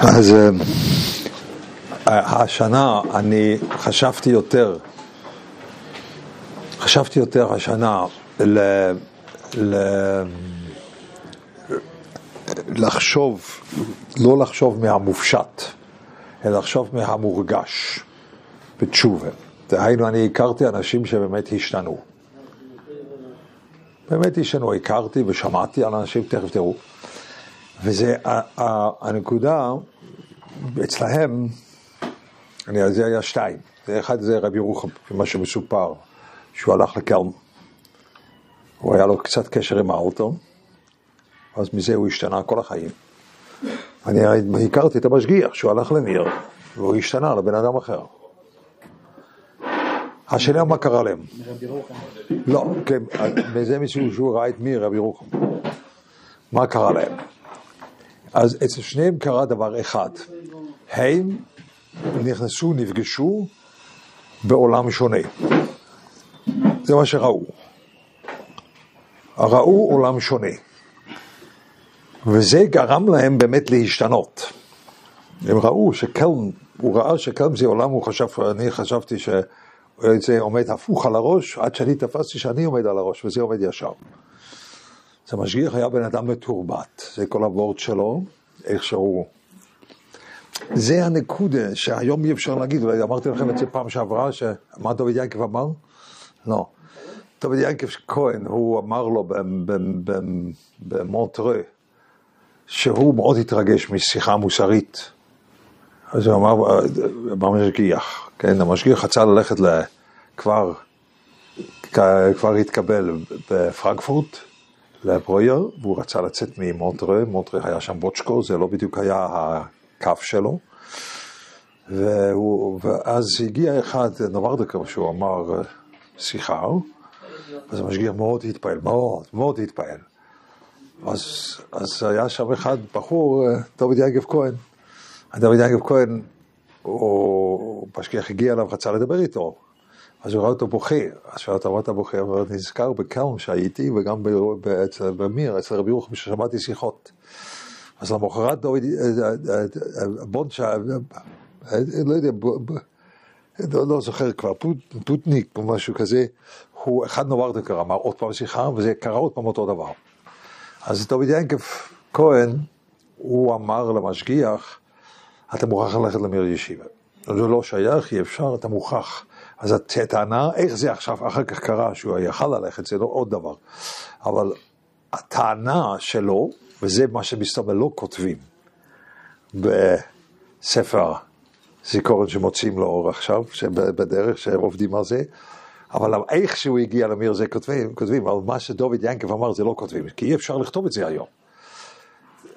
אז אה, השנה אני חשבתי יותר, חשבתי יותר השנה ל... ל... לחשוב, לא לחשוב מהמופשט, אלא לחשוב מהמורגש בתשובה. דהיינו, אני הכרתי אנשים שבאמת השתנו. באמת השתנו, הכרתי ושמעתי על אנשים, תכף תראו. וזה הנקודה, אצלהם, אני, זה היה שתיים. אחד זה רבי ירוחם, מה שמסופר, שהוא הלך לקלם. הוא היה לו קצת קשר עם האוטו, אז מזה הוא השתנה כל החיים. אני הכרתי את המשגיח, שהוא הלך למיר, והוא השתנה לבן אדם אחר. השאלה מה קרה להם. מרבי רוחם. לא, כן, מזה מסוג שהוא ראה את מי רבי רוחם. מה קרה להם? אז אצל שניהם קרה דבר אחד. הם נכנסו, נפגשו בעולם שונה. זה מה שראו. ראו עולם שונה. וזה גרם להם באמת להשתנות. הם ראו שקלם, הוא ראה שקלם זה עולם, הוא חשב, אני חשבתי שזה עומד הפוך על הראש, עד שאני תפסתי שאני עומד על הראש, וזה עומד ישר. אז המשגיח היה בן אדם מתורבת, זה כל הוורד שלו, איך שהוא... זה הנקודה שהיום אי אפשר להגיד, אולי אמרתי לכם את זה פעם שעברה, שמה דוד ינקב אמר? לא. דוד ינקב כהן, הוא אמר לו במונטרה, שהוא מאוד התרגש משיחה מוסרית. אז הוא אמר, במשגיח, כן, המשגיח רצה ללכת לכבר, כבר התקבל בפרנקפורט, לברויר, והוא רצה לצאת ממונטרה, מונטרה היה שם בוצ'קו, זה לא בדיוק היה הקו שלו. והוא, ואז הגיע אחד, נוורדקר, שהוא אמר שיחה, אז המשגיח מאוד התפעל, מאוד, מאוד התפעל. אז, אז היה שם אחד, בחור, דוד יגב כהן. דוד יגב כהן, הוא, משגיח הגיע אליו, רצה לדבר איתו. אז הוא ראה אותו בוכה, אז שאל אותו, מה אתה בוכה? הוא נזכר בקלם שהייתי, וגם במיר, אצל רבי ירוחם, ששמעתי שיחות. אז למחרת דוד, בון, לא יודע, לא, לא זוכר כבר, פוטניק או משהו כזה, הוא, אחד נוורדקר אמר עוד פעם שיחה, וזה קרה עוד פעם אותו דבר. אז דוד ינקף כהן, הוא אמר למשגיח, אתה מוכרח ללכת למיר ישיבה. זה לא שייך, אי אפשר, אתה מוכרח. אז הטענה, איך זה עכשיו, אחר כך קרה שהוא יכל ללכת, זה לא עוד דבר. אבל הטענה שלו, וזה מה שמסתבר לא כותבים בספר זיכרון שמוצאים לאור עכשיו, בדרך שעובדים על זה, אבל איך שהוא הגיע למיר זה כותבים, כותבים, אבל מה שדוד ינקב אמר זה לא כותבים, כי אי אפשר לכתוב את זה היום.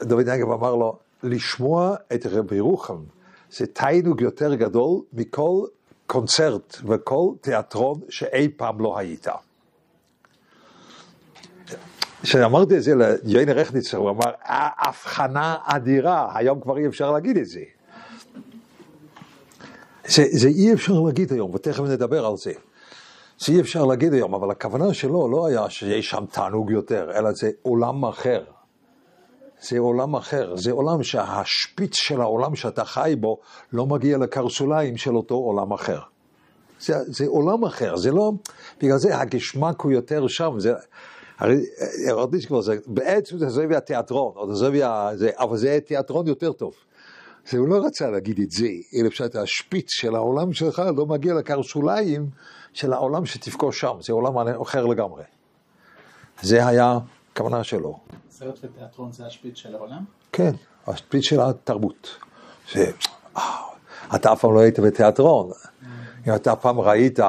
דוד ינקב אמר לו, לשמוע את רבי ירוחם זה תיינוג יותר גדול מכל קונצרט וכל תיאטרון שאי פעם לא היית. כשאמרתי את זה ליוני רכניצר, הוא אמר, הבחנה אדירה, היום כבר אי אפשר להגיד את זה. זה, זה אי אפשר להגיד היום, ותכף נדבר על זה. זה אי אפשר להגיד היום, אבל הכוונה שלו לא היה שיש שם תענוג יותר, אלא זה עולם אחר. זה עולם אחר, זה עולם שהשפיץ של העולם שאתה חי בו לא מגיע לקרסוליים של אותו עולם אחר. זה, זה עולם אחר, זה לא, בגלל זה הגשמק הוא יותר שם, זה, הרי הרדיש כבר, זה, בעצם זה זוהי התיאטרון, או זה, זה, אבל זה תיאטרון יותר טוב. זה הוא לא רצה להגיד את זה, אלא פשוט השפיץ של העולם שלך לא מגיע לקרסוליים של העולם שתפגוש שם, זה עולם אחר לגמרי. זה היה הכוונה שלו. סרט ותיאטרון זה השפיץ של העולם? כן, השפיץ של התרבות. ש... אה, אתה אף פעם לא היית בתיאטרון. אם אתה פעם ראית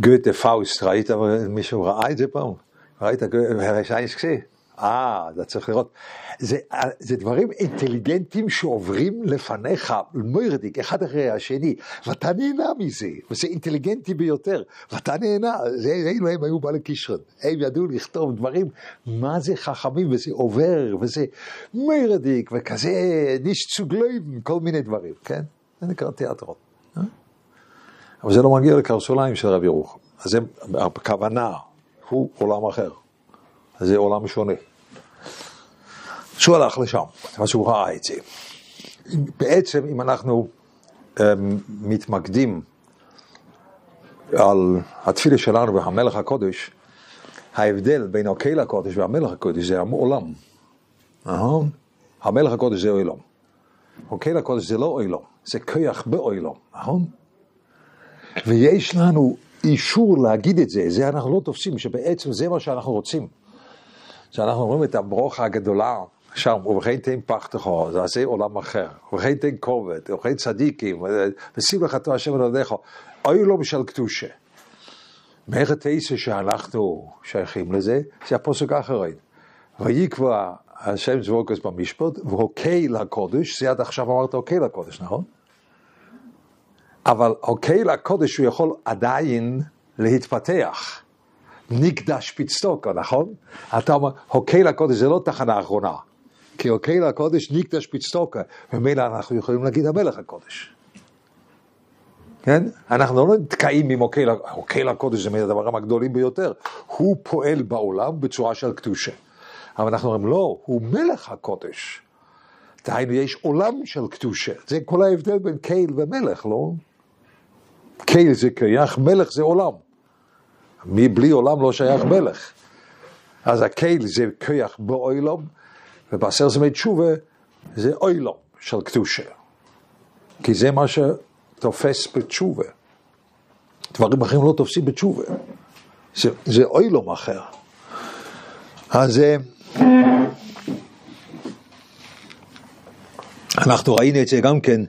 גוטה פאוסט, ראית מישהו ראה את זה פעם? ראית גוטה, שיינסקסי? אה, אתה צריך לראות. זה, זה דברים אינטליגנטיים שעוברים לפניך, מוראדיק, אחד אחרי השני, ואתה נהנה מזה, וזה אינטליגנטי ביותר, ואתה נהנה, זה, אלו הם היו בעלי קישרן, הם ידעו לכתוב דברים, מה זה חכמים, וזה עובר, וזה מוירדיק, וכזה נישצוגלויבן, כל מיני דברים, כן? זה נקרא תיאטרון. אה? אבל זה לא מגיע לקרסוליים של רבי ירוחם. אז זה, הכוונה הוא עולם אחר. זה עולם שונה. שהוא הלך לשם, אז הוא ראה את זה. בעצם אם אנחנו um, מתמקדים על התפילה שלנו והמלך הקודש, ההבדל בין הקהיל הקודש והמלך הקודש זה העולם. נכון? המלך הקודש זה עולם. הקהיל הקודש זה לא עולם, זה כוח בעולם, נכון? ויש לנו אישור להגיד את זה, זה אנחנו לא תופסים, שבעצם זה מה שאנחנו רוצים. שאנחנו אומרים את הברוכה הגדולה שם, ובכן תן פח תכו, זה עשה עולם אחר, ובכן תן כובד, ובכן צדיקים, ושים לך תואר השם ולעדיך, אוי לא בשל קדושה. מערכת תשע שאנחנו שייכים לזה, זה הפוסק האחרון. ויקבע השם זבוקס במשפט, והוקי לקודש, זה עד עכשיו אמרת הוקי לקודש, נכון? אבל הוקי לקודש הוא יכול עדיין להתפתח. נקדש פיצטוקה, נכון? אתה אומר, הוקי לקודש זה לא תחנה אחרונה. כי הוקי לקודש נקדש פיצטוקה, ומילא אנחנו יכולים להגיד המלך הקודש. כן? אנחנו לא נתקעים עם לקודש, הוקי לקודש זה מהדברים הגדולים ביותר. הוא פועל בעולם בצורה של קדושה. אבל אנחנו אומרים, לא, הוא מלך הקודש. דהיינו, יש עולם של קדושה. זה כל ההבדל בין קייל ומלך, לא? קייל זה קייח, מלך זה עולם. מבלי עולם לא שייך מלך. אז הקייל זה כיח באוילום, ובעשר זמי תשובה זה אוילום של קדושה. כי זה מה שתופס בתשובה. דברים אחרים לא תופסים בתשובה. זה, זה אוילום אחר. אז אנחנו ראינו את זה גם כן.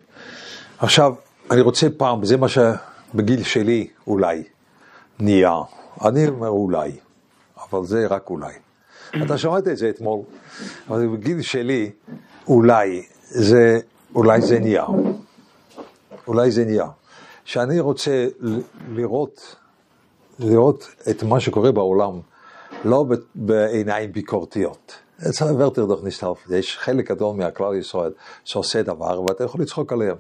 עכשיו, אני רוצה פעם, זה מה שבגיל שלי אולי נהיה. אני אומר אולי, אבל זה רק אולי. אתה שמעת את זה אתמול, אבל בגיל שלי, אולי זה, אולי זה נהיה. אולי זה נהיה. שאני רוצה לראות, לראות את מה שקורה בעולם, לא בעיניים ביקורתיות. אצל הוורטר דוח נסתלף, יש חלק גדול מהכלל ישראל שעושה דבר, ואתה יכול לצחוק עליהם.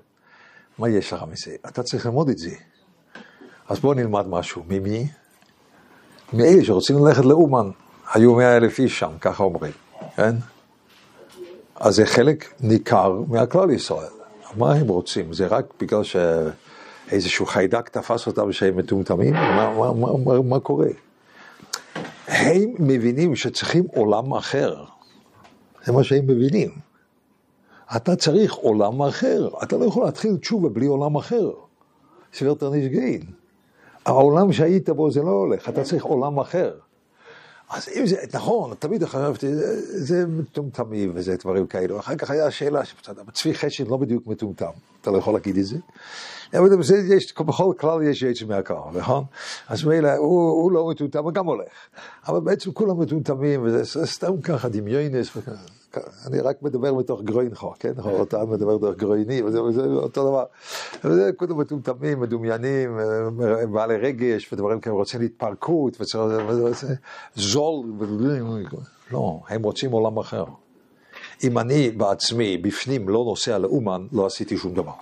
מה יש לך מזה? אתה צריך ללמוד את זה. אז בואו נלמד משהו. ממי? מאלה שרוצים ללכת לאומן, היו מאה אלף איש שם, ככה אומרים, כן? אז זה חלק ניכר מהכלל ישראל. מה הם רוצים? זה רק בגלל שאיזשהו חיידק תפס אותם שהם מטומטמים? מה, מה, מה, מה, מה קורה? הם מבינים שצריכים עולם אחר. זה מה שהם מבינים. אתה צריך עולם אחר. אתה לא יכול להתחיל תשובה בלי עולם אחר. סבירתר נשגאין. העולם שהיית בו זה לא הולך, אתה צריך עולם אחר. אז אם זה, נכון, תמיד חשבתי, זה, זה מטומטמי וזה דברים כאלו. אחר כך היה השאלה, צבי חשן לא בדיוק מטומטם, אתה לא יכול להגיד את זה. אבל זה, יש, בכל כלל יש יצא מהקר, נכון? אז מילא, הוא, הוא לא מטומטם, הוא גם הולך. אבל בעצם כולם מטומטמים, וזה סתם ככה דמיונס, אני רק מדבר מתוך גרוינך, כן? אתה מדבר מתוך גרויני, וזה, וזה אותו דבר. וזה כולם מטומטמים, מדומיינים, בעלי רגש ודברים כאלה, רוצים להתפרקות, וזה זול, לא, הם רוצים עולם אחר. אם אני בעצמי, בפנים, לא נוסע לאומן, לא עשיתי שום דבר.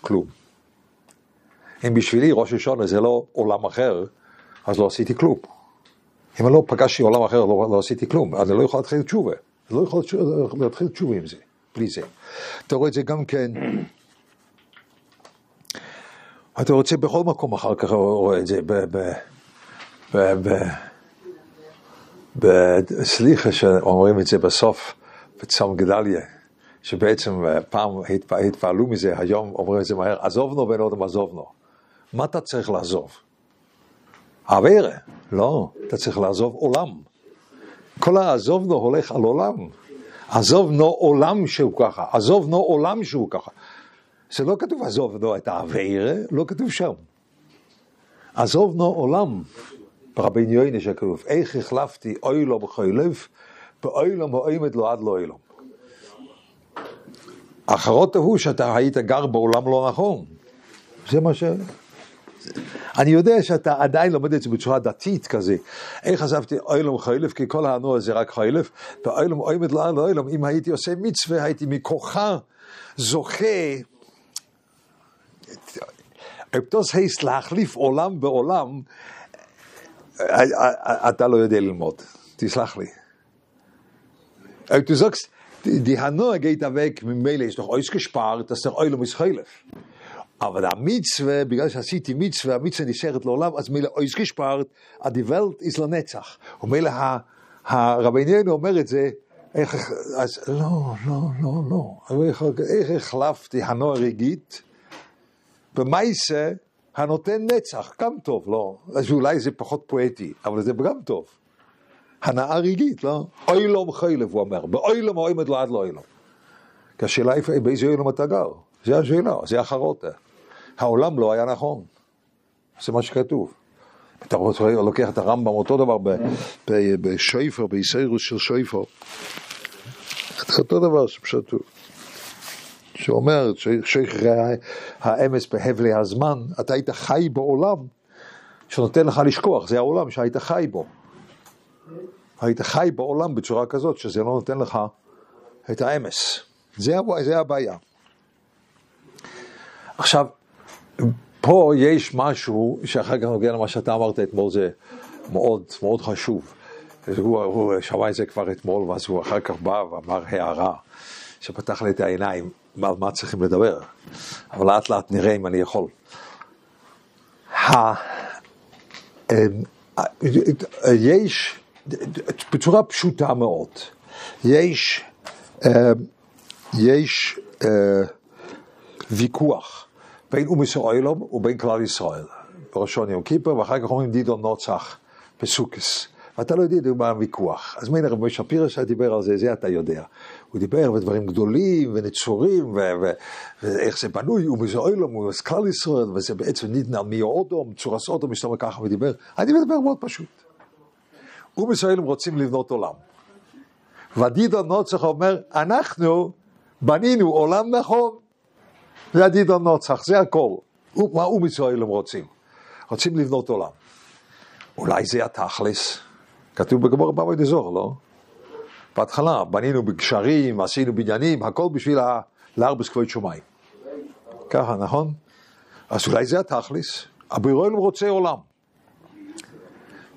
כלום. אם בשבילי ראש השונה זה לא עולם אחר, אז לא עשיתי כלום. אם אני לא פגשתי עולם אחר, לא, לא עשיתי כלום. אני לא יכול להתחיל תשובה. לא יכול להתחיל תשובה עם זה, בלי זה. אתה רואה את זה גם כן, אתה רוצה בכל מקום אחר כך רואה את זה, בסליחה שאומרים את זה בסוף, בצום גדליה. שבעצם פעם התפעלו מזה, היום אומרים את זה מהר, עזובנו ואין עוד עזובנו. מה אתה צריך לעזוב? אברה, לא, אתה צריך לעזוב עולם. כל העזובנו הולך על עולם. עזובנו עולם שהוא ככה, עזובנו עולם שהוא ככה. זה לא כתוב עזובנו את האברה, לא כתוב שם. עזובנו עולם. ברבי יוינה שכתוב, איך החלפתי אוי לו בחילף, באוי לו מאוימת לו עד לא אוי לו. אחרות הוא שאתה היית גר בעולם לא נכון. זה מה ש... אני יודע שאתה עדיין לומד את זה בצורה דתית כזה. איך עזבתי אוילום חיילף, כי כל הנוער זה רק חיילף, ואוילום אוימד לא לאוילום, אם הייתי עושה מצווה, הייתי מכוחה זוכה. אפטוס הייס להחליף עולם בעולם, אתה לא יודע ללמוד, תסלח לי. Du sagst, die, Hanoi geht da weg, ממילא ist doch ausgespart, dass der Heulef. אבל המצווה, בגלל שעשיתי מצווה, המצווה נשארת לעולם, אז מילא ausgespart, הדיוולט ist לנצח. ומילא הרבנינו אומר את זה, איך, אז לא, לא, לא, לא. איך, החלפתי הנוער רגעית? במעשה הנותן נצח, גם טוב, לא? אז אולי זה פחות פואטי, אבל זה גם טוב. הנאה רגעית, לא? אוי לא חילב, הוא אומר, באוי לא מועמד לו עד לא אוי לו. כי השאלה היא באיזה אוי אתה גר, זה השאלה, זה החרוטה. העולם לא היה נכון, זה מה שכתוב. אתה רוצה, לוקח את הרמב"ם, אותו דבר בשויפר, בישרוס של שויפר. אותו דבר שפשוט שאומר, שייך האמס בהבלי הזמן, אתה היית חי בעולם שנותן לך לשכוח, זה העולם שהיית חי בו. היית חי בעולם בצורה כזאת שזה לא נותן לך את האמס. זה, זה הבעיה. עכשיו, פה יש משהו שאחר כך נוגע למה שאתה אמרת אתמול, זה מאוד מאוד חשוב. הוא, הוא שמע את זה כבר אתמול, ואז הוא אחר כך בא ואמר הערה שפתח לי את העיניים על מה צריכים לדבר, אבל לאט לאט נראה אם אני יכול. אמ, יש, בצורה פשוטה מאוד, יש, אמ, יש אה, ויכוח בין אומיס אוילום ובין כלל ישראל. בראשון יום כיפר, ואחר כך אומרים דידו נוצח בסוכס. ואתה לא יודע מה הוויכוח. אז מילא רבי שפירא שדיבר על זה, זה אתה יודע. הוא דיבר בדברים גדולים ונצורים, ואיך זה בנוי, הוא מזוהלום, הוא כלל ישראל, וזה בעצם ניתנה מי אודום, צורס אודום, מסתובב ככה ודיבר. אני מדבר מאוד פשוט. ומזוהלום רוצים לבנות עולם. ודידו נוצח אומר, אנחנו בנינו עולם נכון. זה הדידו נוצח, זה הכל. מה ומזוהלום רוצים? רוצים לבנות עולם. אולי זה התכלס. כתוב בגמור בבא דזור, לא? בהתחלה בנינו בגשרים, עשינו בניינים, הכל בשביל לארבס כבוד שמיים. ככה, נכון? אז אולי זה התכלס. הבירוילום רוצה עולם.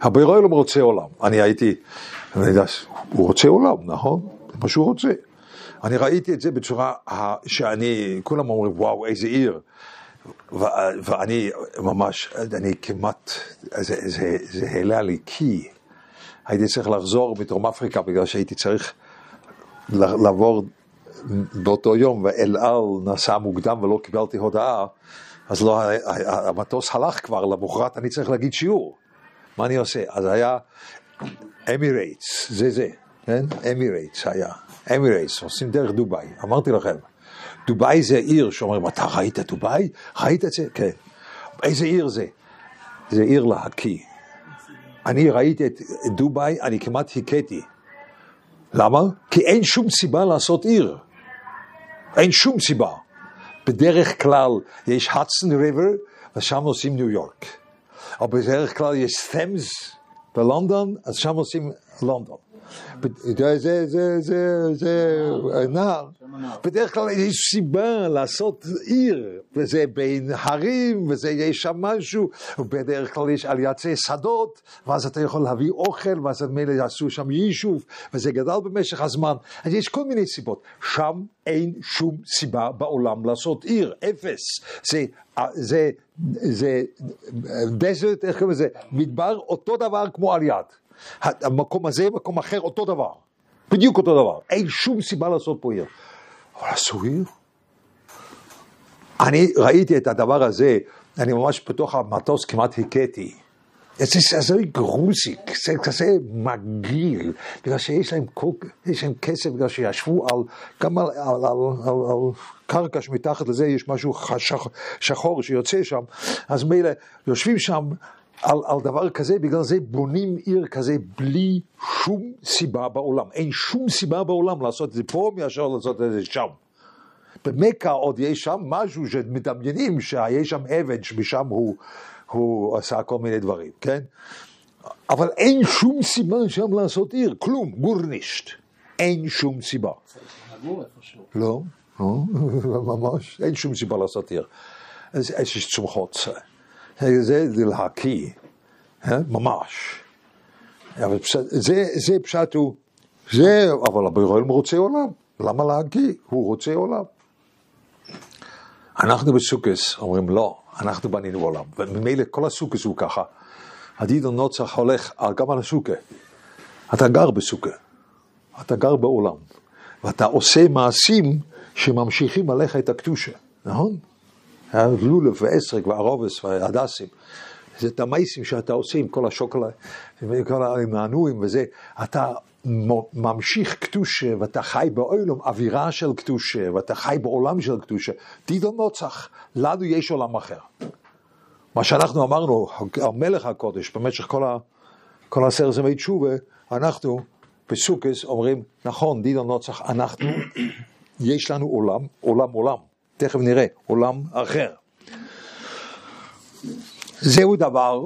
הבירוילום רוצה עולם. אני הייתי, אני יודע, הוא רוצה עולם, נכון? זה מה שהוא רוצה. אני ראיתי את זה בצורה שאני, כולם אומרים, וואו, איזה עיר. ואני ממש, אני כמעט, זה, זה, זה העלה לי כי הייתי צריך לחזור מדרום אפריקה בגלל שהייתי צריך לעבור באותו יום ואל על נסע מוקדם ולא קיבלתי הודעה אז לא, המטוס הלך כבר, למחרת אני צריך להגיד שיעור. מה אני עושה? אז היה אמירייטס, זה זה, כן? אמירייטס היה. אמירייטס, עושים דרך דובאי. אמרתי לכם, דובאי זה עיר שאומרים, אתה ראית דובאי? ראית את זה? כן. איזה עיר זה? זה עיר להקיא. אני ראיתי את דובאי, אני כמעט הכיתי. למה? כי אין שום סיבה לעשות עיר. אין שום סיבה. בדרך כלל יש הדסון ריבר, ושם עושים ניו יורק. אבל בדרך כלל יש ת'מס בלונדון, אז שם עושים לונדון. זה, זה, זה, זה, נער. בדרך כלל יש סיבה לעשות עיר, וזה בין הרים, וזה יש שם משהו, ובדרך כלל יש על יצי שדות, ואז אתה יכול להביא אוכל, ואז מילא יעשו שם יישוב, וזה גדל במשך הזמן. אז יש כל מיני סיבות. שם אין שום סיבה בעולם לעשות עיר, אפס. זה, זה, זה, דזרט, איך קוראים לזה? מדבר אותו דבר כמו על יד. המקום הזה, מקום אחר, אותו דבר. בדיוק אותו דבר. אין שום סיבה לעשות פה עיר. אבל עשו עיר? אני ראיתי את הדבר הזה, אני ממש בתוך המטוס כמעט הכיתי. זה כזה גרוסיק, זה כזה מגעיל, בגלל שיש להם, יש להם כסף, בגלל שישבו על, גם על, על, על, על, על קרקע שמתחת לזה יש משהו שח, שחור שיוצא שם, אז מילא יושבים שם על, על דבר כזה, בגלל זה בונים עיר כזה בלי שום סיבה בעולם. אין שום סיבה בעולם לעשות את זה פה מאשר לעשות את זה שם. במכה עוד יש שם משהו שמדמיינים שיש שם עבד שמשם הוא, הוא עשה כל מיני דברים, כן? אבל אין שום סיבה שם לעשות עיר, כלום, גורנישט. אין שום סיבה. לא, לא, ממש, אין שום סיבה לעשות עיר. יש צומחות. זה להקיא, ממש. אבל זה, זה פשט הוא, זה, אבל הבורא רוצה עולם. למה להקיא? הוא רוצה עולם. אנחנו בסוכס אומרים לא, אנחנו בנינו עולם. וממילא כל הסוכס הוא ככה. הדידו נוצח הולך גם על הסוכה. אתה גר בסוכה, אתה גר בעולם, ואתה עושה מעשים שממשיכים עליך את הקדושה, נכון? הלולב ועסרק והרובס וההדסים. זה את המייסים שאתה עושה עם כל השוקולד, עם כל המענועים וזה, אתה ממשיך קדושה ואתה חי באוילום אווירה של קדושה ואתה חי בעולם של קדושה, דידו נוצח, לנו יש עולם אחר. מה שאנחנו אמרנו, המלך הקודש, במשך כל, ה, כל עשרת ימי תשובה, אנחנו בסוכס אומרים, נכון, דידו נוצח, אנחנו, יש לנו עולם, עולם עולם, תכף נראה, עולם אחר. זהו דבר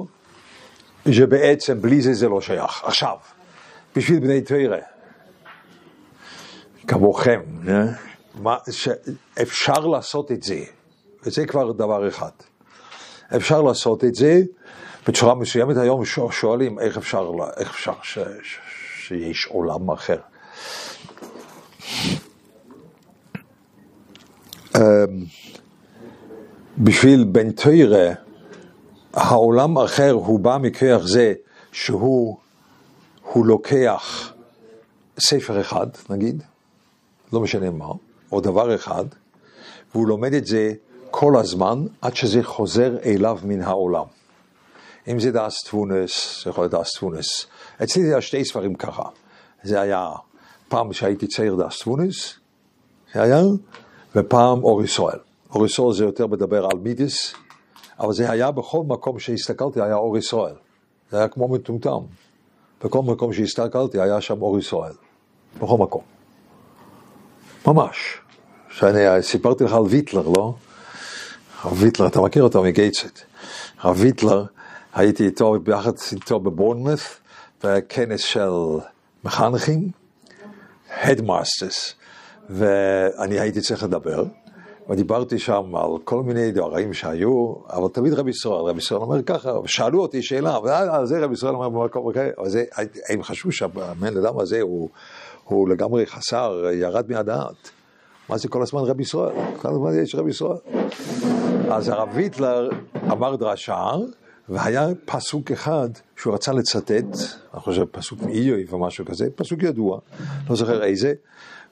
שבעצם בלי זה זה לא שייך. עכשיו, בשביל בני תרא, כמוכם? מה, אפשר לעשות את זה, וזה כבר דבר אחד. אפשר לעשות את זה בצורה מסוימת. היום שואלים איך אפשר, איך אפשר ש, ש, שיש עולם אחר. אמ, בשביל בן תוירה, העולם האחר הוא בא מכוח זה שהוא הוא לוקח ספר אחד, נגיד, לא משנה מה, או דבר אחד, והוא לומד את זה כל הזמן עד שזה חוזר אליו מן העולם. אם זה דעת תבונות, זה יכול להיות דעת תבונות. אצלי זה היה שתי ספרים ככה. זה היה פעם שהייתי צעיר דעת תבונות, זה היה, ופעם אור ישראל. אור ישראל זה יותר מדבר על מידות, אבל זה היה בכל מקום שהסתכלתי היה אור ישראל. זה היה כמו מטומטם. בכל מקום שהסתכלתי היה שם אור ישראל. בכל מקום. ממש. שאני סיפרתי לך על ויטלר, לא? הרב ויטלר, אתה מכיר אותו מגייטסהד. הרב ויטלר, הייתי איתו, ביחד איתו בבורנמוט, בכנס של מחנכים, headmasters, ואני הייתי צריך לדבר, ודיברתי שם על כל מיני דברים שהיו, אבל תמיד רבי ישראל, רבי ישראל אומר ככה, שאלו אותי שאלה, ועל זה רבי ישראל אומר במקום, אוקיי, אבל זה, הם חשבו שהבן אדם הזה הוא, הוא לגמרי חסר, ירד מהדעת. מה זה כל הזמן רבי ישראל? כל הזמן יש רבי ישראל. אז הרב ויטלר אמר דרשה, והיה פסוק אחד שהוא רצה לצטט, אני חושב פסוק מאיוב או משהו כזה, פסוק ידוע, לא זוכר איזה,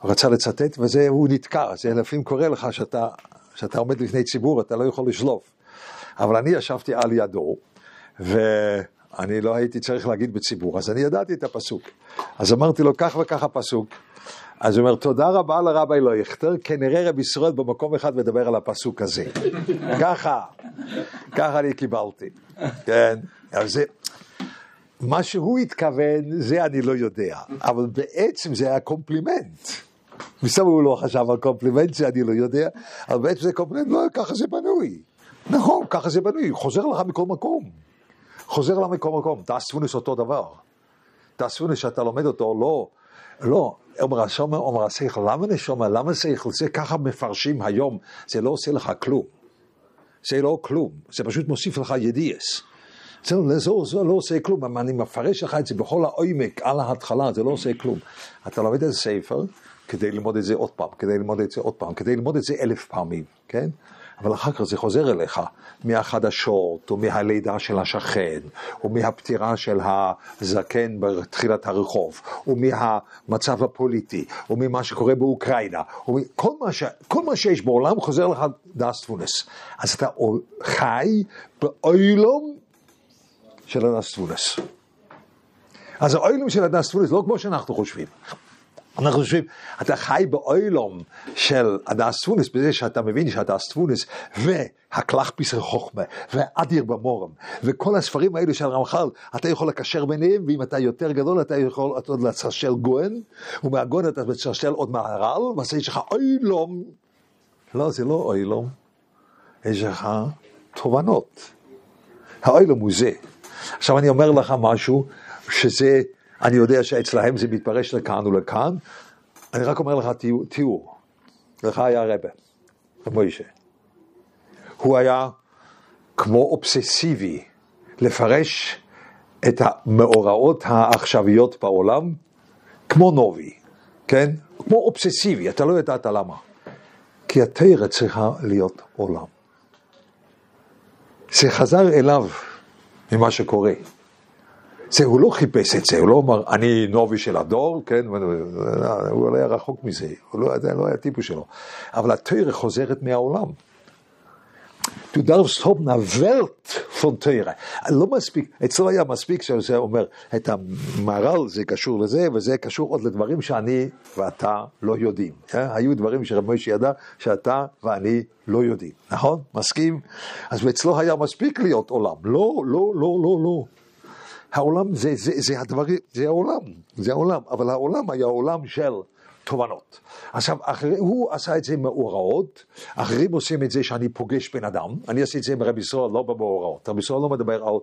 רצה לצטט וזה, הוא נתקע, זה לפעמים קורה לך שאתה, שאתה עומד לפני ציבור, אתה לא יכול לשלוף. אבל אני ישבתי על ידו, ואני לא הייתי צריך להגיד בציבור, אז אני ידעתי את הפסוק. אז אמרתי לו, כך וכך הפסוק, אז הוא אומר, תודה רבה לרבי לא יכתר, כנראה רבי ישראל במקום אחד מדבר על הפסוק הזה. ככה, ככה אני קיבלתי. כן, אבל זה, מה שהוא התכוון, זה אני לא יודע, אבל בעצם זה היה קומפלימנט. מסתבר הוא לא חשב על קומפלימנט, זה אני לא יודע, אבל בעצם זה קומפלימנט, לא, ככה זה בנוי. נכון, ככה זה בנוי, חוזר לך מכל מקום. חוזר לך מכל מקום, תעשונס אותו דבר. תעשונס שאתה לומד אותו, לא, לא, אומר השומר, אומר השכל, למה נשומר, למה שכל? זה ככה מפרשים היום, זה לא עושה לך כלום. זה לא כלום, זה פשוט מוסיף לך ידיעס. זה, זה, זה, זה לא עושה כלום, אני מפרש לך את זה בכל העומק, על ההתחלה, זה לא עושה כלום. אתה לומד את הספר כדי ללמוד את זה עוד פעם, כדי ללמוד את זה עוד פעם, כדי ללמוד את זה אלף פעמים, כן? אבל אחר כך זה חוזר אליך מהחדשות, או מהלידה של השכן, או מהפטירה של הזקן בתחילת הרחוב, או מהמצב הפוליטי, או ממה שקורה באוקראינה, או כל מה, ש... כל מה שיש בעולם חוזר לך דאס טפונס. אז אתה חי באוילום של הדאס טפונס. אז האוילום של הדאס טפונס לא כמו שאנחנו חושבים. אנחנו חושבים, אתה חי באוילום של הדס תפונס, בזה שאתה מבין שהדס תפונס והקלח פיסר חוכמה ואדיר במורם וכל הספרים האלו של רמח"ל, אתה יכול לקשר ביניהם, ואם אתה יותר גדול אתה יכול עוד לצרשל גוהן, ומהגוהן אתה מצרשל עוד מהר"ל, ואז יש לך אוילום. לא, זה לא אוילום, יש לך תובנות. האוילום הוא זה. עכשיו אני אומר לך משהו, שזה אני יודע שאצלהם זה מתפרש לכאן ולכאן, אני רק אומר לך תיאור. לך היה רבה, מוישה. הוא היה כמו אובססיבי לפרש את המאורעות העכשוויות בעולם כמו נובי. כן? כמו אובססיבי, אתה לא ידעת למה. כי התרא צריכה להיות עולם. זה חזר אליו ממה שקורה. זה, הוא לא חיפש את זה, הוא לא אמר, אני נובי של הדור, כן, הוא לא היה רחוק מזה, הוא לא, זה לא היה טיפוס שלו. אבל התרא חוזרת מהעולם. Du darfst haben eine Welt von Teure. לא מספיק, אצלו היה מספיק שזה אומר, את המהר"ל זה קשור לזה, וזה קשור עוד לדברים שאני ואתה לא יודעים. היו דברים שרב מוישה ידע שאתה ואני לא יודעים, נכון? מסכים? אז אצלו היה מספיק להיות עולם. לא, לא, לא, לא, לא. העולם זה, זה, זה הדברים, זה העולם, זה העולם, אבל העולם היה עולם של תובנות. עכשיו, אחרי, הוא עשה את זה מאורעות, אחרים עושים את זה שאני פוגש בן אדם, אני עשיתי את זה עם רבי ישראל, לא במאורעות. רבי ישראל לא מדבר על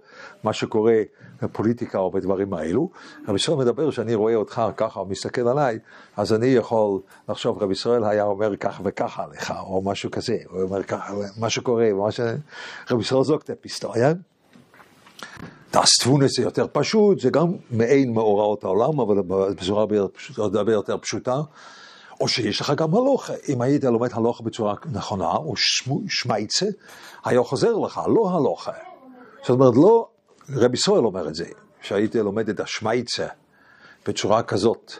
מה שקורה בפוליטיקה או בדברים האלו, רבי ישראל מדבר שאני רואה אותך ככה, הוא מסתכל עליי, אז אני יכול לחשוב, רבי ישראל היה אומר ככה וככה עליך, או משהו כזה, הוא אומר ככה, מה שקורה, מה ש... רבי ישראל זוקט אפיסטוריה. תאספון זה יותר פשוט, זה גם מעין מאורעות העולם, אבל בצורה הרבה יותר פשוטה. או שיש לך גם הלוכה. אם היית לומד הלוכה בצורה נכונה, או שמייצה, היה חוזר לך, לא הלוכה. זאת אומרת, לא, רבי סואל אומר את זה, שהיית לומד את השמייצה בצורה כזאת,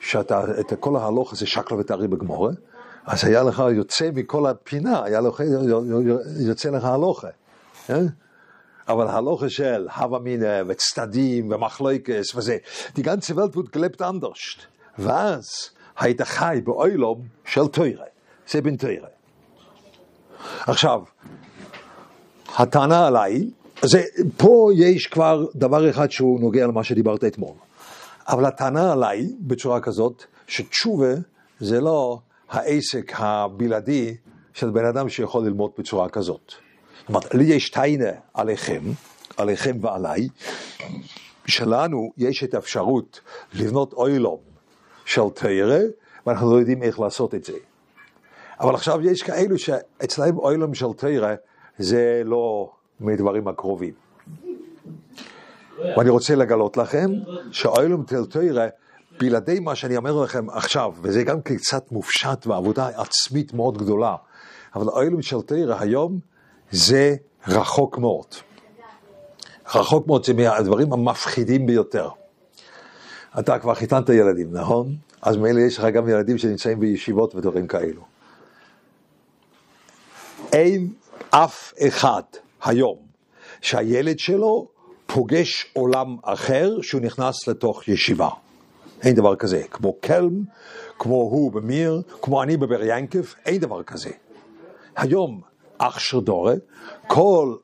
שאתה, את כל ההלוכה זה שקלא וטרי בגמורה, אז היה לך יוצא מכל הפינה, היה לך, יוצא לך הלוכה. הלוכה של הווה מינה וצדדים ומחלוקס וזה, die ganze Welt wird gelebt anders. היית חי באוילום של תוירה, זה בן תוירה. עכשיו, הטענה עליי, זה, פה יש כבר דבר אחד שהוא נוגע למה שדיברת אתמול. אבל הטענה עליי בצורה כזאת, שתשובה זה לא העסק הבלעדי של בן אדם שיכול ללמוד בצורה כזאת. אומרת, לי יש טיינה עליכם, עליכם ועליי, שלנו יש את האפשרות לבנות אוילום של תרא, ואנחנו לא יודעים איך לעשות את זה. אבל עכשיו יש כאלו שאצלם אוילום של תרא זה לא מדברים הקרובים. ואני רוצה לגלות לכם שאוילום של תרא, בלעדי מה שאני אומר לכם עכשיו, וזה גם קצת מופשט ועבודה עצמית מאוד גדולה, אבל אוילום של תרא היום זה רחוק מאוד. רחוק מאוד זה מהדברים המפחידים ביותר. אתה כבר חיתנת ילדים, נכון? אז מילא יש לך גם ילדים שנמצאים בישיבות ודברים כאלו. אין אף אחד היום שהילד שלו פוגש עולם אחר שהוא נכנס לתוך ישיבה. אין דבר כזה. כמו קלם, כמו הוא במיר, כמו אני בבר ינקף, אין דבר כזה. היום, אח של דורה, כל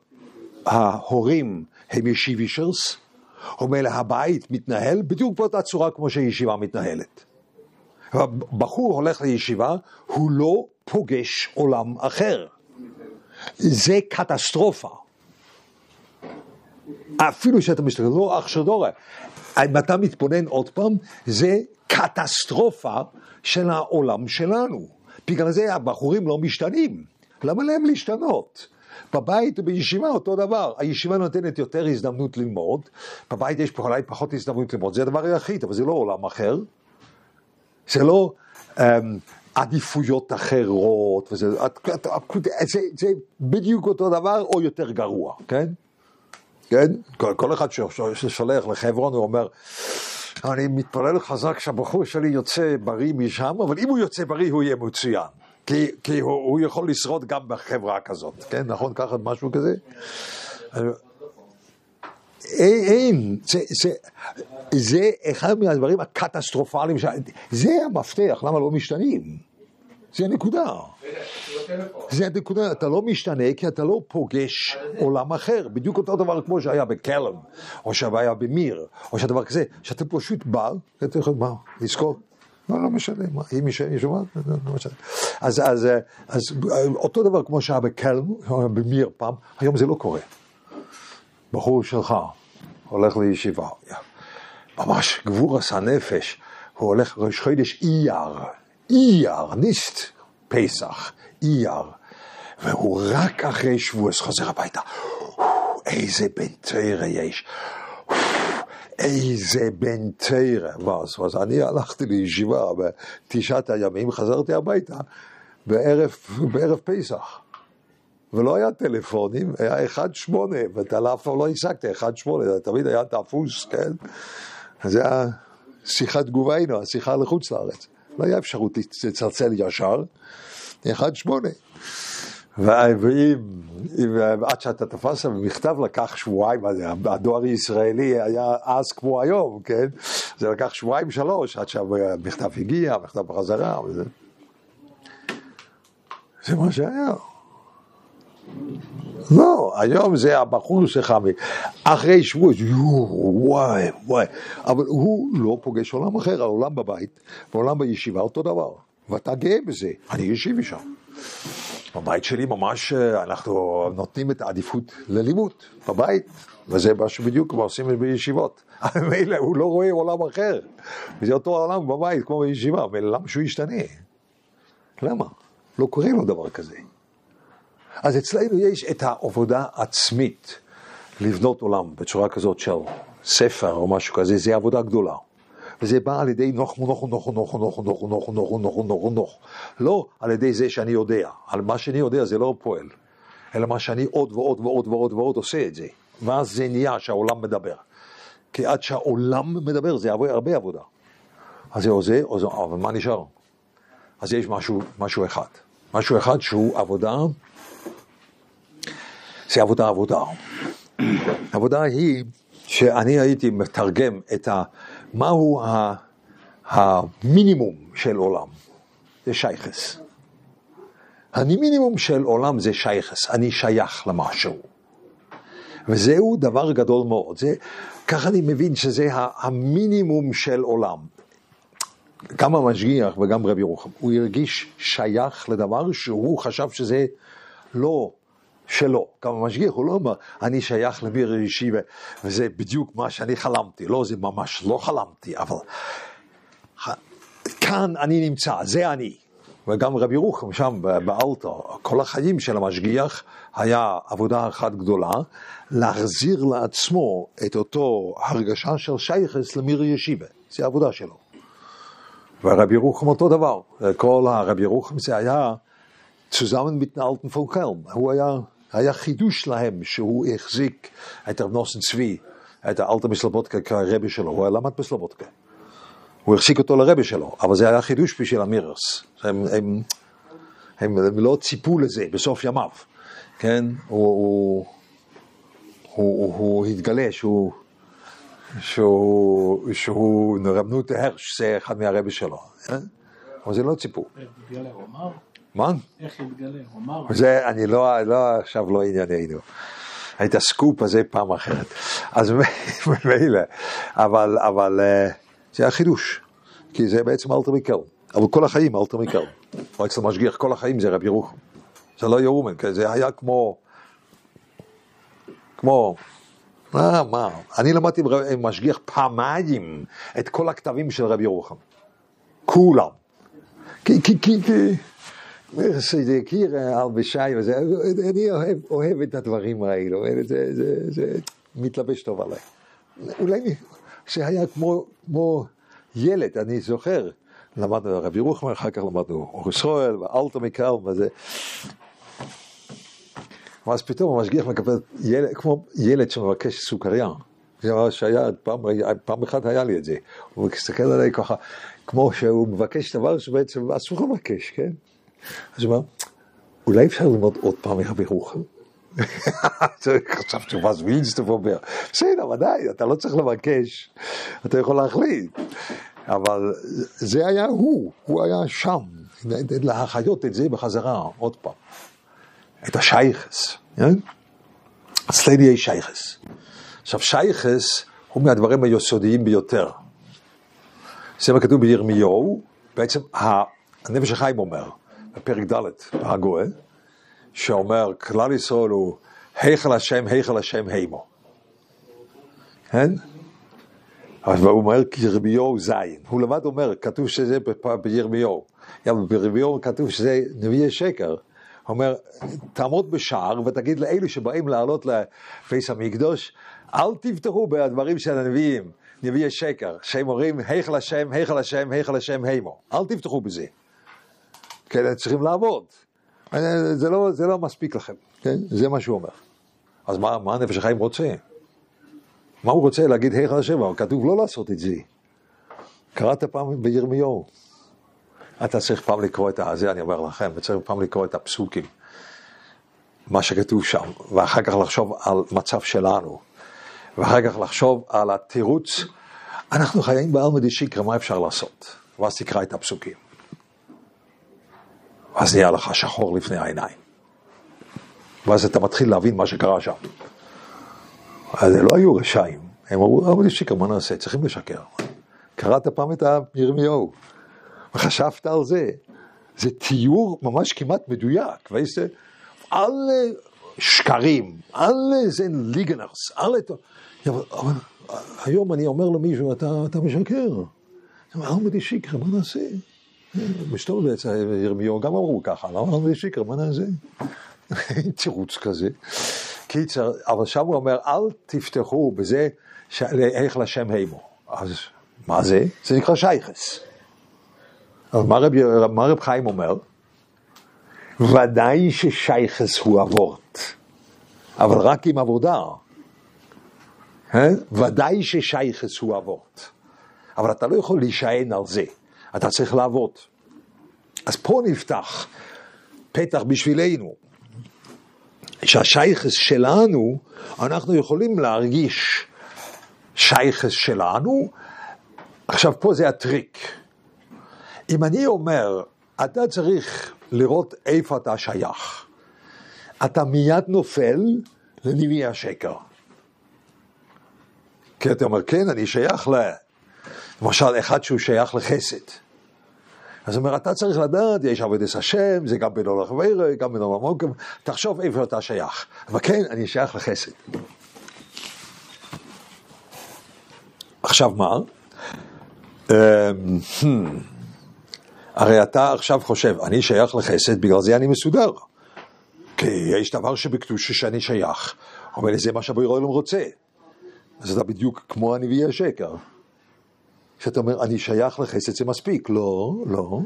ההורים הם ישיבישרס, אומר הבית מתנהל בדיוק באותה צורה כמו שהישיבה מתנהלת. בחור הולך לישיבה, הוא לא פוגש עולם אחר. זה קטסטרופה. אפילו שאתה מסתכל, לא אח של דורה. אם אתה מתבונן עוד פעם, זה קטסטרופה של העולם שלנו. בגלל זה הבחורים לא משתנים. למה להם להשתנות? בבית ובישיבה אותו דבר, הישיבה נותנת יותר הזדמנות ללמוד, בבית יש אולי פחות הזדמנות ללמוד, זה הדבר היחיד, אבל זה לא עולם אחר. זה לא um, עדיפויות אחרות, וזה, זה, זה בדיוק אותו דבר או יותר גרוע, כן? כן? כל, כל אחד ששולח לחברון הוא אומר, אני מתפלל חזק שהבחור שלי יוצא בריא משם, אבל אם הוא יוצא בריא הוא יהיה מצוין. כי, כי הוא, הוא יכול לשרוד גם בחברה כזאת, כן? נכון? ככה משהו כזה? אין, אין, זה, זה, זה אחד מהדברים הקטסטרופליים, ש... זה המפתח, למה לא משתנים? זה הנקודה. זה הנקודה, אתה לא משתנה כי אתה לא פוגש עולם אחר, בדיוק אותו דבר כמו שהיה בקלם, או שהיה במיר, או שדבר כזה, שאתה פשוט בא, אתה יכול, לזכור? לא, לא משנה, אם היא שומעת, לא, לא משנה. אז, אז, אז אותו דבר כמו שהיה בקלם, במיר פעם, היום זה לא קורה. בחור שלך הולך לישיבה, ממש גבורס הנפש, הוא הולך ראש חודש אייר, אייר, ניסט פסח, אייר, והוא רק אחרי שבועס חוזר הביתה, איזה בן תרא יש, איזה בן תרא. אז, אז אני הלכתי לישיבה בתשעת הימים, חזרתי הביתה בערב, בערב פסח. ולא היה טלפונים, היה 1-8, ואתה אף פעם לא השגת 1-8, תמיד היה תפוס, כן? זה היה שיחת תגובנו, השיחה לחוץ לארץ. לא היה אפשרות לצלצל ישר, 1-8. ואם, עד שאתה תפסת במכתב לקח שבועיים, הדואר הישראלי היה אז כמו היום, כן? זה לקח שבועיים שלוש עד שהמכתב הגיע, המכתב בחזרה, וזה... זה מה שהיה. לא, היום זה הבחור שלך, אחרי שבוע, וואי, וואי, אבל הוא לא פוגש עולם אחר, העולם בבית, ועולם בישיבה אותו דבר, ואתה גאה בזה, אני ישיבי שם. בבית שלי ממש אנחנו נותנים את העדיפות ללימוד, בבית, וזה מה שבדיוק עושים בישיבות. מילא הוא לא רואה עולם אחר, וזה אותו עולם בבית כמו בישיבה, ולמה שהוא ישתנה? למה? לא קורה לו דבר כזה. אז אצלנו יש את העבודה העצמית לבנות עולם בצורה כזאת של ספר או משהו כזה, זה עבודה גדולה. וזה בא על ידי נוח נוח נוח נוח נוח נוח נוח נוח נוח נוח נוח לא על ידי זה שאני יודע, על מה שאני יודע זה לא פועל, אלא מה שאני עוד ועוד ועוד ועוד ועוד עושה את זה, ואז זה נהיה שהעולם מדבר. כי עד שהעולם מדבר זה הרבה עבודה. אז זהו זה, אבל מה נשאר? אז יש משהו, משהו אחד. משהו אחד שהוא עבודה זה עבודה עבודה. עבודה היא שאני הייתי מתרגם את ה... מהו. המינימום של עולם, זה שייכס. המינימום של עולם זה שייכס, אני שייך למשהו. וזהו דבר גדול מאוד, זה, ככה אני מבין שזה המינימום של עולם. גם המשגיח וגם רבי ירוחם, הוא הרגיש שייך לדבר שהוא חשב שזה לא שלו. גם המשגיח הוא לא אומר, אני שייך למיר אישי וזה בדיוק מה שאני חלמתי. לא, זה ממש לא חלמתי, אבל כאן אני נמצא, זה אני. וגם רבי רוחם שם באלתר, כל החיים של המשגיח היה עבודה אחת גדולה, להחזיר לעצמו את אותו הרגשה של שייכס למיר ישיבה, זה העבודה שלו. ורבי רוחם אותו דבר, כל הרבי רוחם זה היה alten von Köln. הוא היה היה חידוש להם שהוא החזיק את רב נוסן צבי, את האלתר מסלובודקה כרבי שלו, הוא היה למד בסלובודקה. הוא החזיק אותו לרבי שלו, אבל זה היה חידוש בשביל המירס. הם, הם, הם, הם לא ציפו לזה בסוף ימיו, כן? הוא, הוא, הוא, הוא התגלה שהוא, שהוא, שהוא רבנות הרש, זה אחד מהרבי שלו, כן? אבל זה לא ציפו. מה? איך יתגלה? הוא אמר. זה, אני לא, לא, עכשיו לא ענייננו. היית סקופ הזה פעם אחרת. אז מילא, אבל, אבל אה, זה החידוש, כי זה בעצם אלתר מיקל. אבל כל החיים אלתר מיקל. או אצל משגיח כל החיים זה רב ירוחם. זה לא יאומן, זה היה כמו, כמו, מה, מה, אני למדתי עם משגיח פעמיים את כל הכתבים של רב ירוחם. כולם. כי, כי, כי, כי, זה הכיר על בשי וזה, אני אוהב, אוהב את הדברים האלו, זה, זה, זה מתלבש טוב עליי. אולי שהיה כמו, כמו ילד, אני זוכר, למדנו רבי רוחמן, אחר כך למדנו אור ישראל ואלתר מקל וזה. ואז פתאום המשגיח מקבל ילד, כמו ילד שמבקש סוכריה. זה מה שהיה, פעם, פעם אחת היה לי את זה. הוא מסתכל עליי ככה, כמו שהוא מבקש דבר שבעצם אסור לבקש, כן? אז הוא אמר, אולי אפשר ללמוד עוד פעם מרבי רוחם? חשבתי, מה זה וילסטוף אומר? בסדר, ודאי, אתה לא צריך לבקש, אתה יכול להחליט. אבל זה היה הוא, הוא היה שם, להחיות את זה בחזרה, עוד פעם. את השייכס, כן? אצלנו יש שייכס. עכשיו, שייכס הוא מהדברים היסודיים ביותר. זה מה כתוב בירמיהו, בעצם הנפש החיים אומר, בפרק ד' בהגוה, שאומר, כלל ישראל הוא היכל השם, היכל השם הימו. כן? אבל הוא אומר ירמיהו זין. הוא לבד אומר, כתוב שזה בירמיהו. בירמיהו כתוב שזה נביא שקר. הוא אומר, תעמוד בשער ותגיד לאלו שבאים לעלות לפייס המקדוש, אל תפתחו בדברים של הנביאים. נביאי שקר, שהם אומרים, היכל השם, היכל השם, היכל השם, הימו. אל תפתחו בזה. כן, הם צריכים לעבוד. זה לא, זה לא מספיק לכם, כן? זה מה שהוא אומר. אז מה, מה הנפש החיים רוצה? מה הוא רוצה להגיד היכל השם? אבל כתוב לא לעשות את זה. קראת פעם בירמיהו. אתה צריך פעם לקרוא את זה, אני אומר לכם, צריך פעם לקרוא את הפסוקים, מה שכתוב שם, ואחר כך לחשוב על מצב שלנו, ואחר כך לחשוב על התירוץ. אנחנו חיים בעלמא דשיקרא, מה אפשר לעשות? ואז תקרא את הפסוקים. ואז נהיה לך שחור לפני העיניים. ואז אתה מתחיל להבין מה שקרה שם. אז הם לא היו רשעים, הם אמרו, אבל שקר, מה נעשה? צריכים לשקר. קראת פעם את ירמיהו, וחשבת על זה. זה תיאור ממש כמעט מדויק, וזה על שקרים, על זה ליגנרס, על... אבל, אבל היום אני אומר למישהו, אתה, אתה משקר. אלמדי שקר, מה נעשה? בשטול ירמיהו גם אמרו ככה, למה אלמדי שקר, מה נעשה? תירוץ כזה. קיצר, אבל שם הוא אומר, אל תפתחו בזה איך לשם הימו. אז מה זה? זה נקרא שייכס. אבל מה רב, מה רב חיים אומר? ודאי ששייכס הוא אבורט, אבל רק עם עבודה. ודאי ששייכס הוא אבורט, אבל אתה לא יכול להישען על זה, אתה צריך לעבוד. אז פה נפתח פתח בשבילנו, שהשייכס שלנו, אנחנו יכולים להרגיש שייכס שלנו, עכשיו פה זה הטריק. אם אני אומר, אתה צריך לראות איפה אתה שייך, אתה מיד נופל לנביאי השקר. כי אתה אומר, כן, אני שייך ל... למשל, אחד שהוא שייך לחסד. אז הוא אומר, אתה צריך לדעת, יש עבודת השם, זה גם הולך ואירה, גם עולם עמוק, תחשוב איפה אתה שייך. אבל כן, אני שייך לחסד. עכשיו מה? אמ, hmm. הרי אתה עכשיו חושב, אני שייך לחסד, בגלל זה אני מסודר. כי יש דבר שבקדושה שאני שייך, אבל זה מה שהבורא העולם רוצה. אז אתה בדיוק כמו הנביאי השקר. כשאתה אומר, אני שייך לחסד, זה מספיק. לא, לא.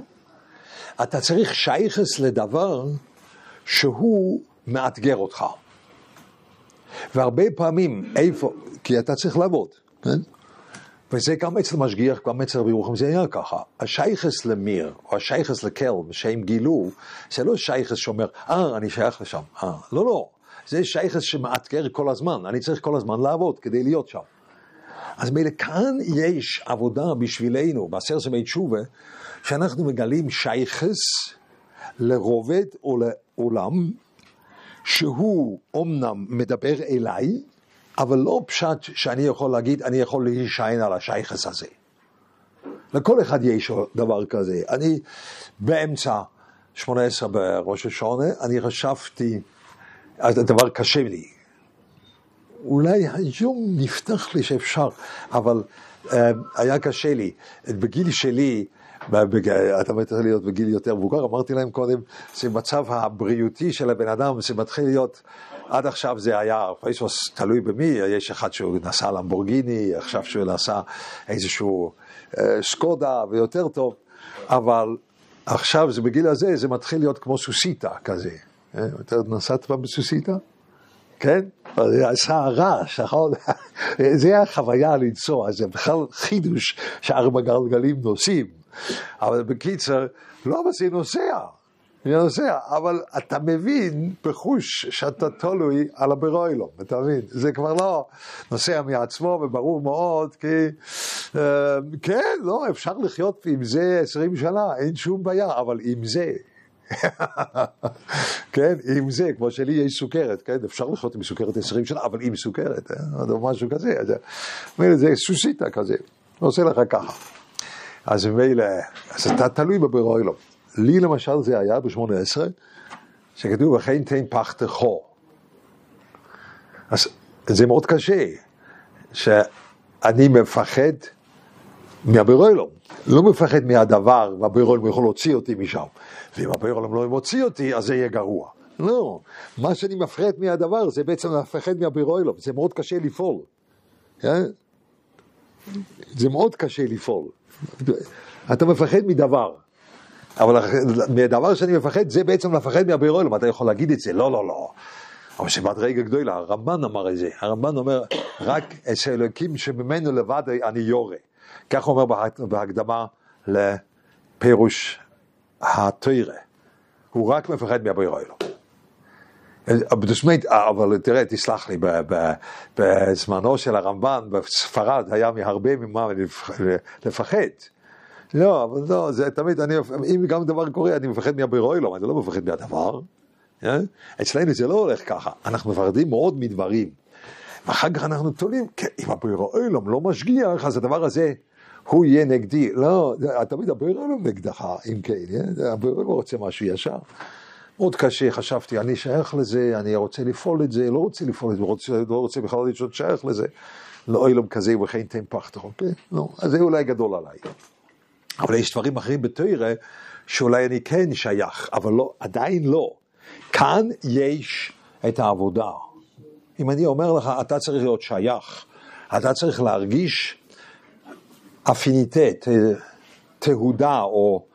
אתה צריך שייכס לדבר שהוא מאתגר אותך. והרבה פעמים, איפה, כי אתה צריך לעבוד, כן? וזה גם אצל משגיח, גם אצל רבי ירוחם זה היה ככה. השייכס למיר, או השייכס לכלב, שהם גילו, זה לא שייכס שאומר, אה, אני שייך לשם. אה, לא, לא. זה שייכס שמאתגר כל הזמן. אני צריך כל הזמן לעבוד כדי להיות שם. אז מילא כאן יש עבודה בשבילנו, בעשרת ימי תשובה, שאנחנו מגלים שייכס לרובד או לעולם, שהוא אומנם מדבר אליי, אבל לא פשט שאני יכול להגיד, אני יכול להישען על השייכס הזה. לכל אחד יש דבר כזה. אני באמצע 18 בראש השונה, אני חשבתי, הדבר קשה לי. אולי היום נפתח לי שאפשר, אבל uh, היה קשה לי. בגיל שלי, אתה מתחיל להיות בגיל יותר מבוגר, אמרתי להם קודם, שמצב הבריאותי של הבן אדם, זה מתחיל להיות עד עכשיו זה היה, פייסוס תלוי במי, יש אחד שהוא נסע למבורגיני, עכשיו שהוא נסע איזשהו אה, סקודה ויותר טוב, אבל עכשיו זה בגיל הזה, זה מתחיל להיות כמו סוסיתא כזה. אה, אתה נסעת פעם בסוסיתא? כן? זה עשה רעש, נכון? זה החוויה לנסוע, זה בכלל חידוש שארבע גלגלים נוסעים. אבל בקיצר, לא, זה נוסע. אני נוסע, אבל אתה מבין בחוש שאתה תלוי על הברוילום, אתה מבין? זה כבר לא נוסע מעצמו וברור מאוד, כי אה, כן, לא, אפשר לחיות עם זה עשרים שנה, אין שום בעיה, אבל עם זה. כן, עם זה, כמו שלי יש סוכרת, כן, אפשר לחיות עם סוכרת עשרים שנה, אבל עם סוכרת, אה? או משהו כזה, זה, זה סוסיתא כזה, עושה לך ככה. אז ממילא, אז אתה תלוי בברוילום. לי למשל זה היה ב-18, שכתוב, וכן תן פחת חור. אז זה מאוד קשה, שאני מפחד מהבירולום, לא מפחד מהדבר, והבירולום יכול להוציא אותי משם. ואם הבירולום לא מוציא אותי, אז זה יהיה גרוע. לא, מה שאני מפחד מהדבר זה בעצם מפחד מהבירולום, זה מאוד קשה לפעול. כן? זה מאוד קשה לפעול. אתה מפחד מדבר, אבל מהדבר שאני מפחד, זה בעצם לפחד מהבורא אתה יכול להגיד את זה, לא, לא, לא. אבל שבדרגה גדולה, הרמב"ן אמר את זה, הרמב"ן אומר, רק אצל אלוקים שממנו לבד אני יורה. כך אומר בהקדמה לפירוש התוירה. הוא רק מפחד מהבורא עולם. אבל תראה, תסלח לי, בזמנו של הרמב"ן בספרד היה מהרבה ממה לפחד. לא, אבל לא, זה תמיד, אני, אם גם דבר קורה, אני מפחד מהבורא עולם, אני לא מפחד מהדבר. אה? אצלנו זה לא הולך ככה, אנחנו מפחדים מאוד מדברים. ואחר כך אנחנו תולים, כן, אם הבורא עולם לא משגיח, אז הדבר הזה, הוא יהיה נגדי. לא, תמיד הבורא עולם נגדך, אם כן, אה? הבורא עולם רוצה משהו ישר. מאוד קשה, חשבתי, אני שייך לזה, אני רוצה לפעול את זה, לא רוצה לפעול את זה, רוצה, לא רוצה בכלל להיות שייך לזה. לא אילום כזה וכן תן פח תחופה, לא, אז זה אולי גדול עליי. אבל יש דברים אחרים בתוירה שאולי אני כן שייך, אבל לא, עדיין לא. כאן יש את העבודה. אם אני אומר לך, אתה צריך להיות שייך, אתה צריך להרגיש אפיניטט, תהודה או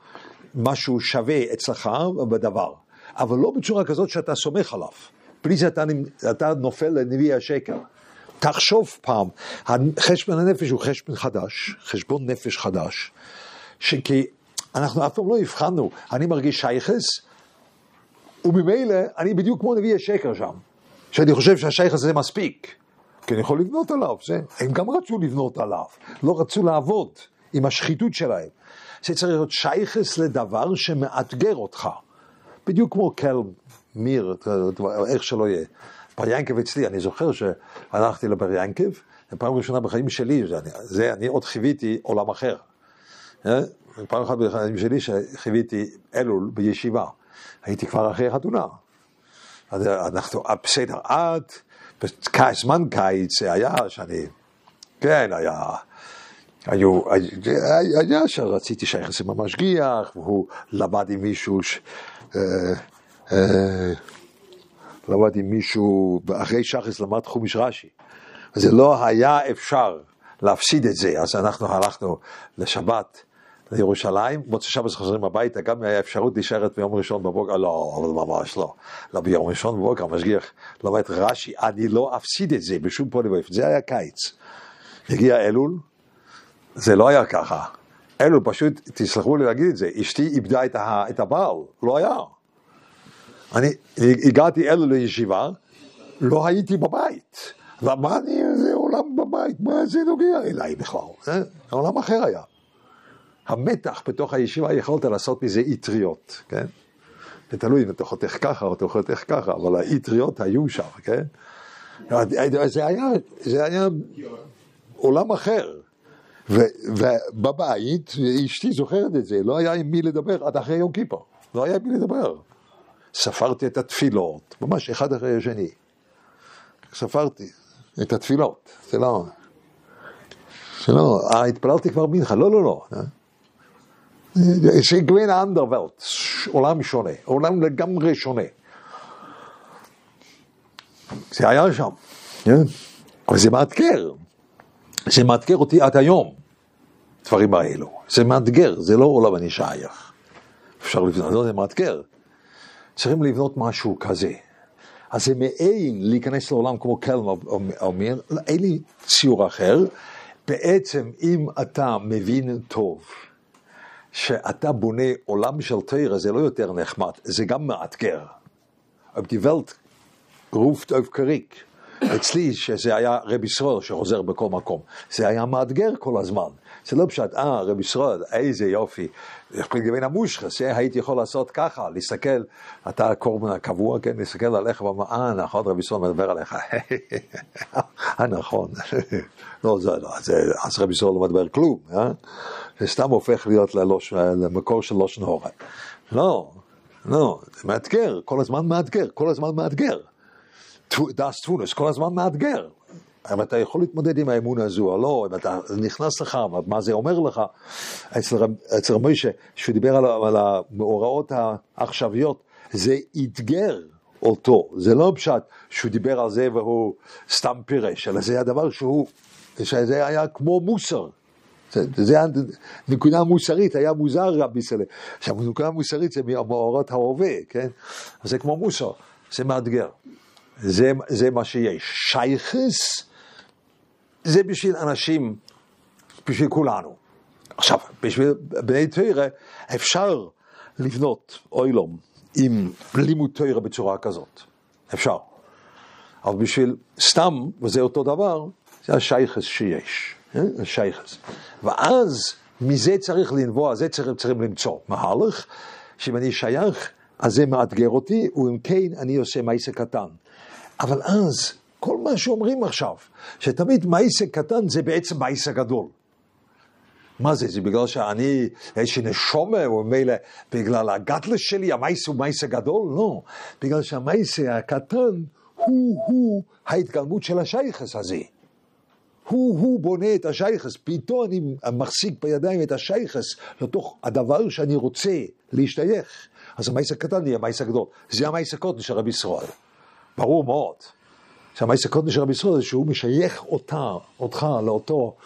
משהו שווה אצלך בדבר, אבל לא בצורה כזאת שאתה סומך עליו. בלי זה אתה, אתה נופל לנביא השקר. תחשוב פעם, חשבון הנפש הוא חשבון חדש, חשבון נפש חדש, שכי אנחנו אף פעם לא הבחנו, אני מרגיש שייכס, וממילא אני בדיוק כמו נביא השקר שם, שאני חושב שהשייכס הזה מספיק, כי אני יכול לבנות עליו, זה, הם גם רצו לבנות עליו, לא רצו לעבוד עם השחיתות שלהם. זה צריך להיות שייכס לדבר שמאתגר אותך, בדיוק כמו קל מיר, איך שלא יהיה. בר אצלי, אני זוכר שהלכתי לבר ינקב, פעם ראשונה בחיים שלי, זה, זה אני עוד חיוויתי עולם אחר. אה? פעם אחת בחיים שלי שחיוויתי אלול בישיבה. הייתי כבר אחרי חתונה. אנחנו בסדר, עד, זמן קיץ זה היה שאני, כן, היה, היו, היה שרציתי שיחס עם המשגיח, והוא למד עם מישהו, ש, אה, אה, למד עם מישהו, אחרי שחס למד חומיש רש"י. זה לא היה אפשר להפסיד את זה, אז אנחנו הלכנו לשבת. לירושלים, מוצא שבת חוזרים הביתה, גם היה אפשרות להישארת ביום ראשון בבוקר, לא, אבל ממש לא. לא ביום ראשון בבוקר, המשגיח לומד רש"י, אני לא אפסיד את זה בשום פנים ואופן, זה היה קיץ. הגיע אלול, זה לא היה ככה. אלול פשוט, תסלחו לי להגיד את זה, אשתי איבדה את, ה, את הבעל, לא היה. אני הגעתי אלול לישיבה, לא הייתי בבית. ומה אני, זה עולם בבית, מה זה נוגע אליי בכלל? זה עולם אחר היה. המתח בתוך הישיבה, יכולת לעשות מזה אטריות, כן? זה תלוי אם אתה חותך ככה או אתה חותך ככה, אבל האטריות היו שם, כן? זה היה, זה היה עולם אחר. ובבית, אשתי זוכרת את זה, לא היה עם מי לדבר עד אחרי יום כיפור, לא היה עם מי לדבר. ספרתי את התפילות, ממש אחד אחרי השני. ספרתי את התפילות, זה לא... זה לא, התפללתי כבר מנחה, לא, לא, לא. זה גווין אנדרוולט, עולם שונה, עולם לגמרי שונה. זה היה שם, כן? אבל זה מאתגר, זה מאתגר אותי עד היום, דברים האלו. זה מאתגר, זה לא עולם אני שייך. אפשר לבנות, לא, זה מאתגר. צריכים לבנות משהו כזה. אז זה מעין להיכנס לעולם כמו קלם אומר, אין לי ציור אחר. בעצם אם אתה מבין טוב, שאתה בונה עולם של תרא זה לא יותר נחמד, זה גם מאתגר. Aber die Welt ruft Krieg. אצלי, שזה היה רב ישראל שחוזר בכל מקום, זה היה מאתגר כל הזמן. זה לא פשוט, אה, רב ישראל, איזה יופי. לגבי המושחס, הייתי יכול לעשות ככה, להסתכל, אתה הקורבן הקבוע, כן, להסתכל עליך ואומר, אה, נכון, רב ישראל מדבר עליך. אה, נכון. לא, זה לא, אז רב ישראל לא מדבר כלום, אה? זה סתם הופך להיות למקור של לושן הורה. לא, לא, זה מאתגר, כל הזמן מאתגר, כל הזמן מאתגר. דאס טפונס, כל הזמן מאתגר. אם אתה יכול להתמודד עם האמונה הזו או לא, אם אתה נכנס לך, מה זה אומר לך. אצל רבי מוישה, שהוא דיבר על, על המאורעות העכשוויות, זה אתגר אותו, זה לא פשט שהוא דיבר על זה והוא סתם פירש, אלא זה הדבר שהוא שזה היה כמו מוסר. זה, זה היה נקודה מוסרית, היה מוזר רבי סלם. עכשיו, נקודה מוסרית זה מהמאורות ההווה, כן? זה כמו מוסר, זה מאתגר. זה, זה מה שיש. שייכס זה בשביל אנשים, בשביל כולנו. עכשיו, בשביל בני תרא אפשר לבנות אוילום עם לימוד תרא בצורה כזאת. אפשר. אבל בשביל סתם, וזה אותו דבר, זה השייכס שיש. אה? השייכס. ואז מזה צריך לנבוע, זה צריך, צריכים למצוא מהלך, שאם אני שייך, אז זה מאתגר אותי, ואם כן, אני עושה מעשה קטן. אבל אז, כל מה שאומרים עכשיו, שתמיד מעשה קטן זה בעצם מעשה גדול. מה זה? זה בגלל שאני, לי נשומה, או מילא בגלל הגדלס שלי, המעשה הוא מעשה גדול? לא. בגלל שהמעשה הקטן הוא-הוא ההתגלמות של השייכס הזה. הוא-הוא בונה את השייכס, פתאום אני מחזיק בידיים את השייכס לתוך הדבר שאני רוצה להשתייך. אז המעשה הקטן יהיה המעשה הגדול. זה המעשה הקוטן של רבי ישראל. ברור מאוד. שהמעשה הקוטן של רבי ישראל זה שהוא משייך אותה, אותך לאותו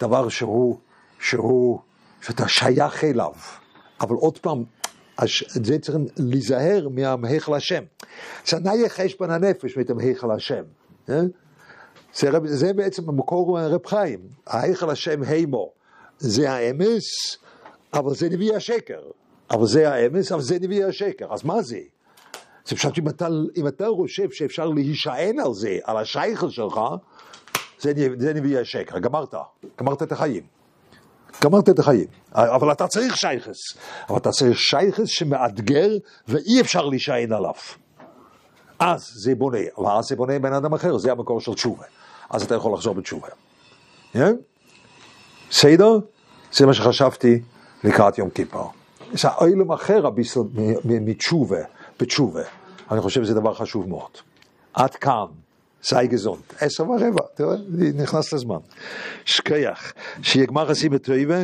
דבר שהוא, שהוא, שאתה שייך אליו. אבל עוד פעם, זה צריך להיזהר מהמהיכל השם. שנאי חשבון הנפש מתמהיכל השם. אה? זה, זה בעצם המקור רב חיים, ההיכל השם הימו, זה האמס, אבל זה נביא השקר. אבל זה האמס, אבל זה נביא השקר. אז מה זה? זה פשוט אם אתה, אם אתה חושב שאפשר להישען על זה, על השייכל שלך, זה, זה נביא השקר. גמרת, גמרת את החיים. גמרת את החיים. אבל אתה צריך שייכס. אבל אתה צריך שייכס שמאתגר ואי אפשר להישען עליו. אז זה בונה, ואז זה בונה בן אדם אחר, זה המקור של תשובה. אז אתה יכול לחזור בתשובה. Yeah? בסדר? זה מה שחשבתי לקראת יום כיפר. יש אילם אחר הביסל מתשובה, בתשובה. אני חושב שזה דבר חשוב מאוד. עד כאן, sei gesund. עשר ורבע, תראה, נכנס לזמן. שכיח, שיהיה גמר חסים בטויבה,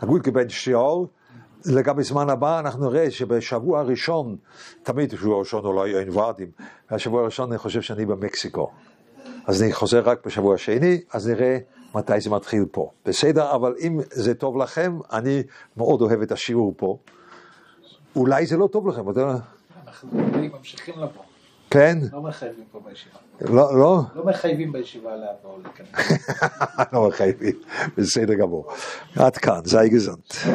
הגות כבן שיעור, לגבי זמן הבא אנחנו נראה שבשבוע הראשון, תמיד בשבוע הראשון אולי אין ועדים, והשבוע הראשון אני חושב שאני במקסיקו. אז אני חוזר רק בשבוע השני, אז נראה מתי זה מתחיל פה. בסדר, אבל אם זה טוב לכם, אני מאוד אוהב את השיעור פה. אולי זה לא טוב לכם, אתה יודע? אנחנו ממשיכים לבוא. כן? לא מחייבים פה בישיבה. לא, לא? לא מחייבים בישיבה לבוא להיכנס. לא מחייבים, בסדר גמור. עד כאן, זה גזנט.